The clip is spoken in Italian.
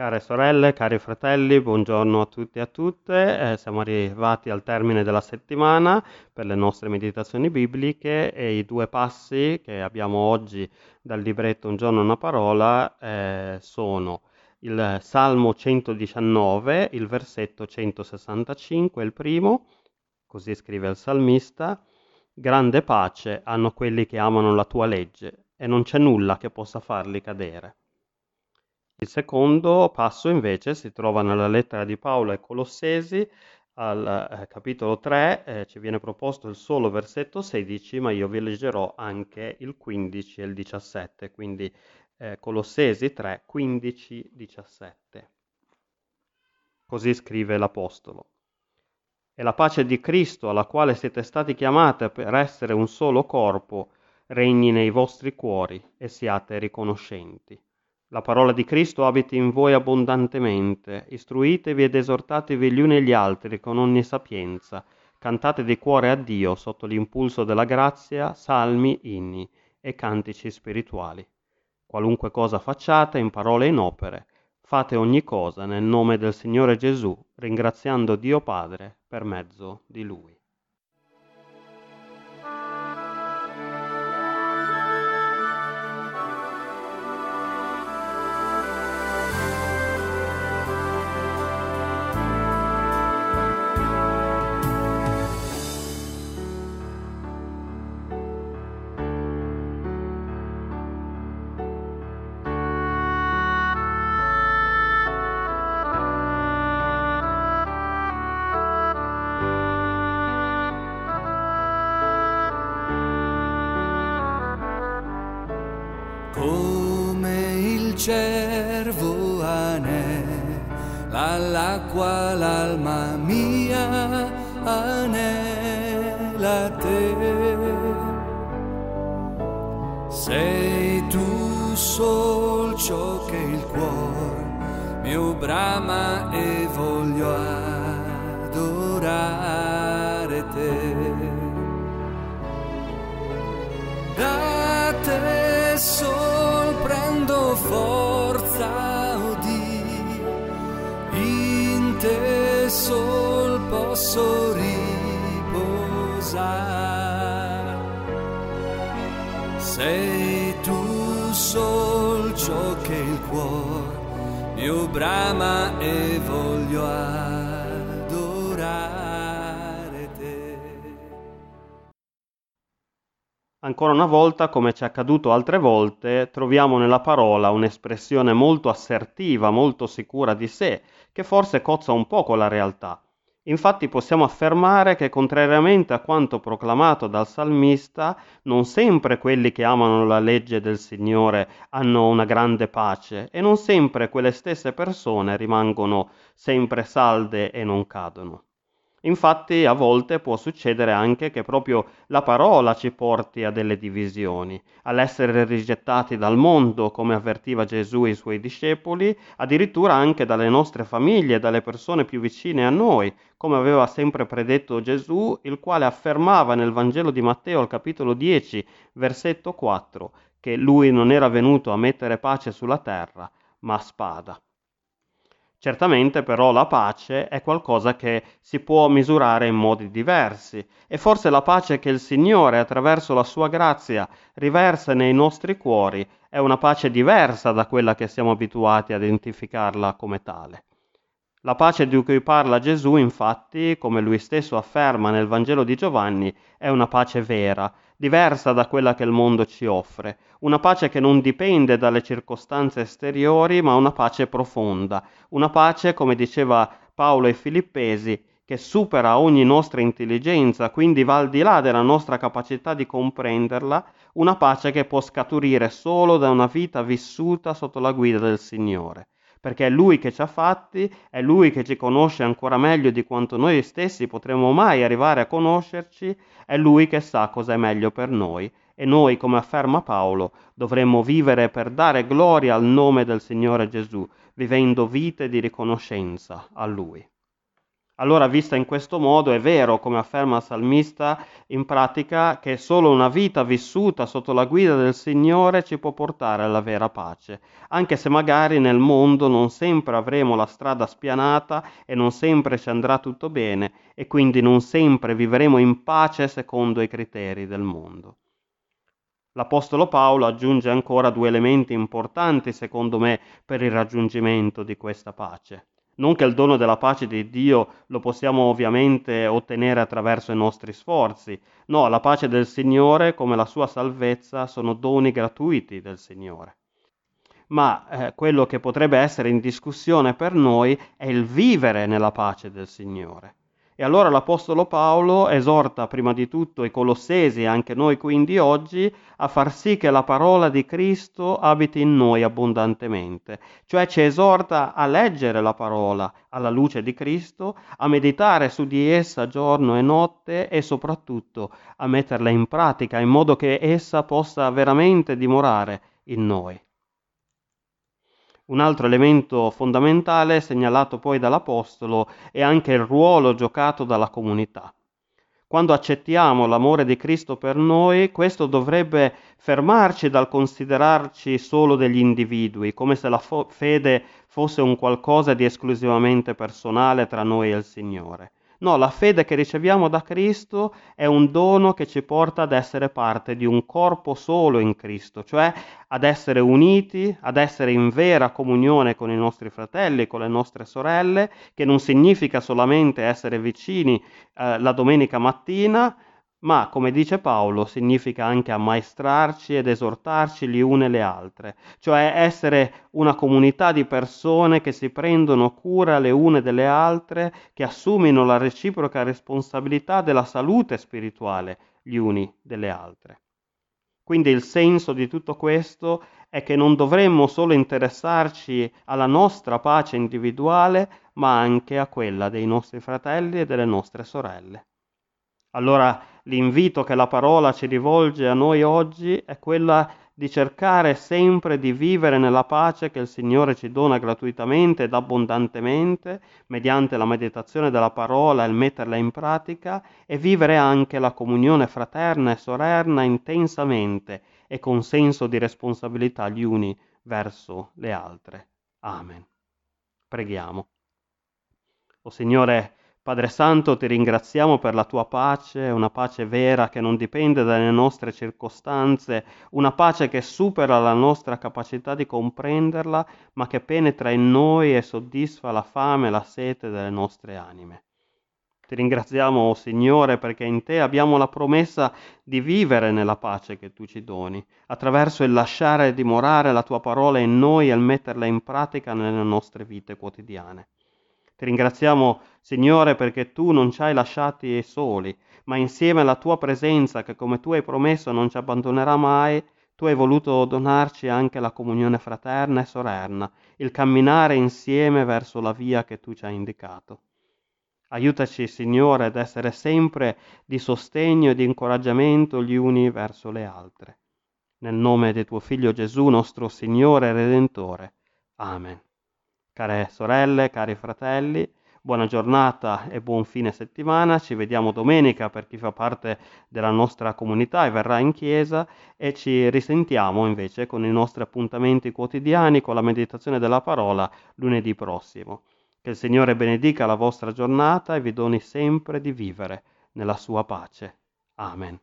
Care sorelle, cari fratelli, buongiorno a tutti e a tutte. Eh, siamo arrivati al termine della settimana per le nostre meditazioni bibliche e i due passi che abbiamo oggi dal libretto Un giorno una parola eh, sono il Salmo 119, il versetto 165, il primo, così scrive il salmista, Grande pace hanno quelli che amano la tua legge e non c'è nulla che possa farli cadere. Il secondo passo invece si trova nella lettera di Paolo ai Colossesi, al eh, capitolo 3, eh, ci viene proposto il solo versetto 16, ma io vi leggerò anche il 15 e il 17, quindi eh, Colossesi 3, 15, 17. Così scrive l'Apostolo. E la pace di Cristo, alla quale siete stati chiamati per essere un solo corpo, regni nei vostri cuori e siate riconoscenti. La parola di Cristo abiti in voi abbondantemente, istruitevi ed esortatevi gli uni gli altri con ogni sapienza, cantate di cuore a Dio sotto l'impulso della grazia, salmi, inni e cantici spirituali. Qualunque cosa facciate in parole e in opere, fate ogni cosa nel nome del Signore Gesù, ringraziando Dio Padre per mezzo di Lui. Cervo anela all'acqua l'alma mia anela te. Sei tu sol ciò che il cuore mio brama e voglio adorare te. Da te sol prendo forza, oh in te sol posso riposare. Sei tu sol ciò che il cuore mio brama e voglio adorare Ancora una volta, come ci è accaduto altre volte, troviamo nella parola un'espressione molto assertiva, molto sicura di sé, che forse cozza un po' con la realtà. Infatti possiamo affermare che contrariamente a quanto proclamato dal salmista, non sempre quelli che amano la legge del Signore hanno una grande pace e non sempre quelle stesse persone rimangono sempre salde e non cadono. Infatti a volte può succedere anche che proprio la parola ci porti a delle divisioni, all'essere rigettati dal mondo, come avvertiva Gesù e i suoi discepoli, addirittura anche dalle nostre famiglie, dalle persone più vicine a noi, come aveva sempre predetto Gesù, il quale affermava nel Vangelo di Matteo al capitolo 10, versetto 4, che lui non era venuto a mettere pace sulla terra, ma spada. Certamente però la pace è qualcosa che si può misurare in modi diversi e forse la pace che il Signore attraverso la sua grazia riversa nei nostri cuori è una pace diversa da quella che siamo abituati a identificarla come tale. La pace di cui parla Gesù, infatti, come lui stesso afferma nel Vangelo di Giovanni, è una pace vera, diversa da quella che il mondo ci offre, una pace che non dipende dalle circostanze esteriori, ma una pace profonda, una pace, come diceva Paolo ai Filippesi, che supera ogni nostra intelligenza, quindi va al di là della nostra capacità di comprenderla, una pace che può scaturire solo da una vita vissuta sotto la guida del Signore perché è Lui che ci ha fatti, è Lui che ci conosce ancora meglio di quanto noi stessi potremmo mai arrivare a conoscerci, è Lui che sa cosa è meglio per noi e noi, come afferma Paolo, dovremmo vivere per dare gloria al nome del Signore Gesù, vivendo vite di riconoscenza a Lui. Allora, vista in questo modo, è vero, come afferma il salmista, in pratica che solo una vita vissuta sotto la guida del Signore ci può portare alla vera pace, anche se magari nel mondo non sempre avremo la strada spianata e non sempre ci andrà tutto bene e quindi non sempre vivremo in pace secondo i criteri del mondo. L'Apostolo Paolo aggiunge ancora due elementi importanti, secondo me, per il raggiungimento di questa pace. Non che il dono della pace di Dio lo possiamo ovviamente ottenere attraverso i nostri sforzi. No, la pace del Signore come la sua salvezza sono doni gratuiti del Signore. Ma eh, quello che potrebbe essere in discussione per noi è il vivere nella pace del Signore. E allora l'Apostolo Paolo esorta prima di tutto i colossesi, anche noi quindi oggi, a far sì che la parola di Cristo abiti in noi abbondantemente, cioè ci esorta a leggere la parola alla luce di Cristo, a meditare su di essa giorno e notte e soprattutto a metterla in pratica in modo che essa possa veramente dimorare in noi. Un altro elemento fondamentale segnalato poi dall'Apostolo è anche il ruolo giocato dalla comunità. Quando accettiamo l'amore di Cristo per noi, questo dovrebbe fermarci dal considerarci solo degli individui, come se la fo- fede fosse un qualcosa di esclusivamente personale tra noi e il Signore. No, la fede che riceviamo da Cristo è un dono che ci porta ad essere parte di un corpo solo in Cristo, cioè ad essere uniti, ad essere in vera comunione con i nostri fratelli, con le nostre sorelle, che non significa solamente essere vicini eh, la domenica mattina, ma come dice Paolo significa anche ammaestrarci ed esortarci le une le altre, cioè essere una comunità di persone che si prendono cura le une delle altre, che assumino la reciproca responsabilità della salute spirituale gli uni delle altre. Quindi il senso di tutto questo è che non dovremmo solo interessarci alla nostra pace individuale, ma anche a quella dei nostri fratelli e delle nostre sorelle. Allora l'invito che la parola ci rivolge a noi oggi è quella di cercare sempre di vivere nella pace che il Signore ci dona gratuitamente ed abbondantemente mediante la meditazione della parola e il metterla in pratica e vivere anche la comunione fraterna e sorella intensamente e con senso di responsabilità gli uni verso le altre. Amen. Preghiamo. O Signore, Padre Santo, ti ringraziamo per la tua pace, una pace vera che non dipende dalle nostre circostanze, una pace che supera la nostra capacità di comprenderla, ma che penetra in noi e soddisfa la fame e la sete delle nostre anime. Ti ringraziamo, oh Signore, perché in te abbiamo la promessa di vivere nella pace che tu ci doni, attraverso il lasciare dimorare la tua parola in noi e il metterla in pratica nelle nostre vite quotidiane. Ti ringraziamo, Signore, perché tu non ci hai lasciati soli, ma insieme alla tua presenza, che come tu hai promesso non ci abbandonerà mai, tu hai voluto donarci anche la comunione fraterna e sorella, il camminare insieme verso la via che tu ci hai indicato. Aiutaci, Signore, ad essere sempre di sostegno e di incoraggiamento gli uni verso le altre. Nel nome di tuo Figlio Gesù, nostro Signore e Redentore. Amen. Care sorelle, cari fratelli, buona giornata e buon fine settimana. Ci vediamo domenica per chi fa parte della nostra comunità e verrà in chiesa e ci risentiamo invece con i nostri appuntamenti quotidiani con la meditazione della parola lunedì prossimo. Che il Signore benedica la vostra giornata e vi doni sempre di vivere nella sua pace. Amen.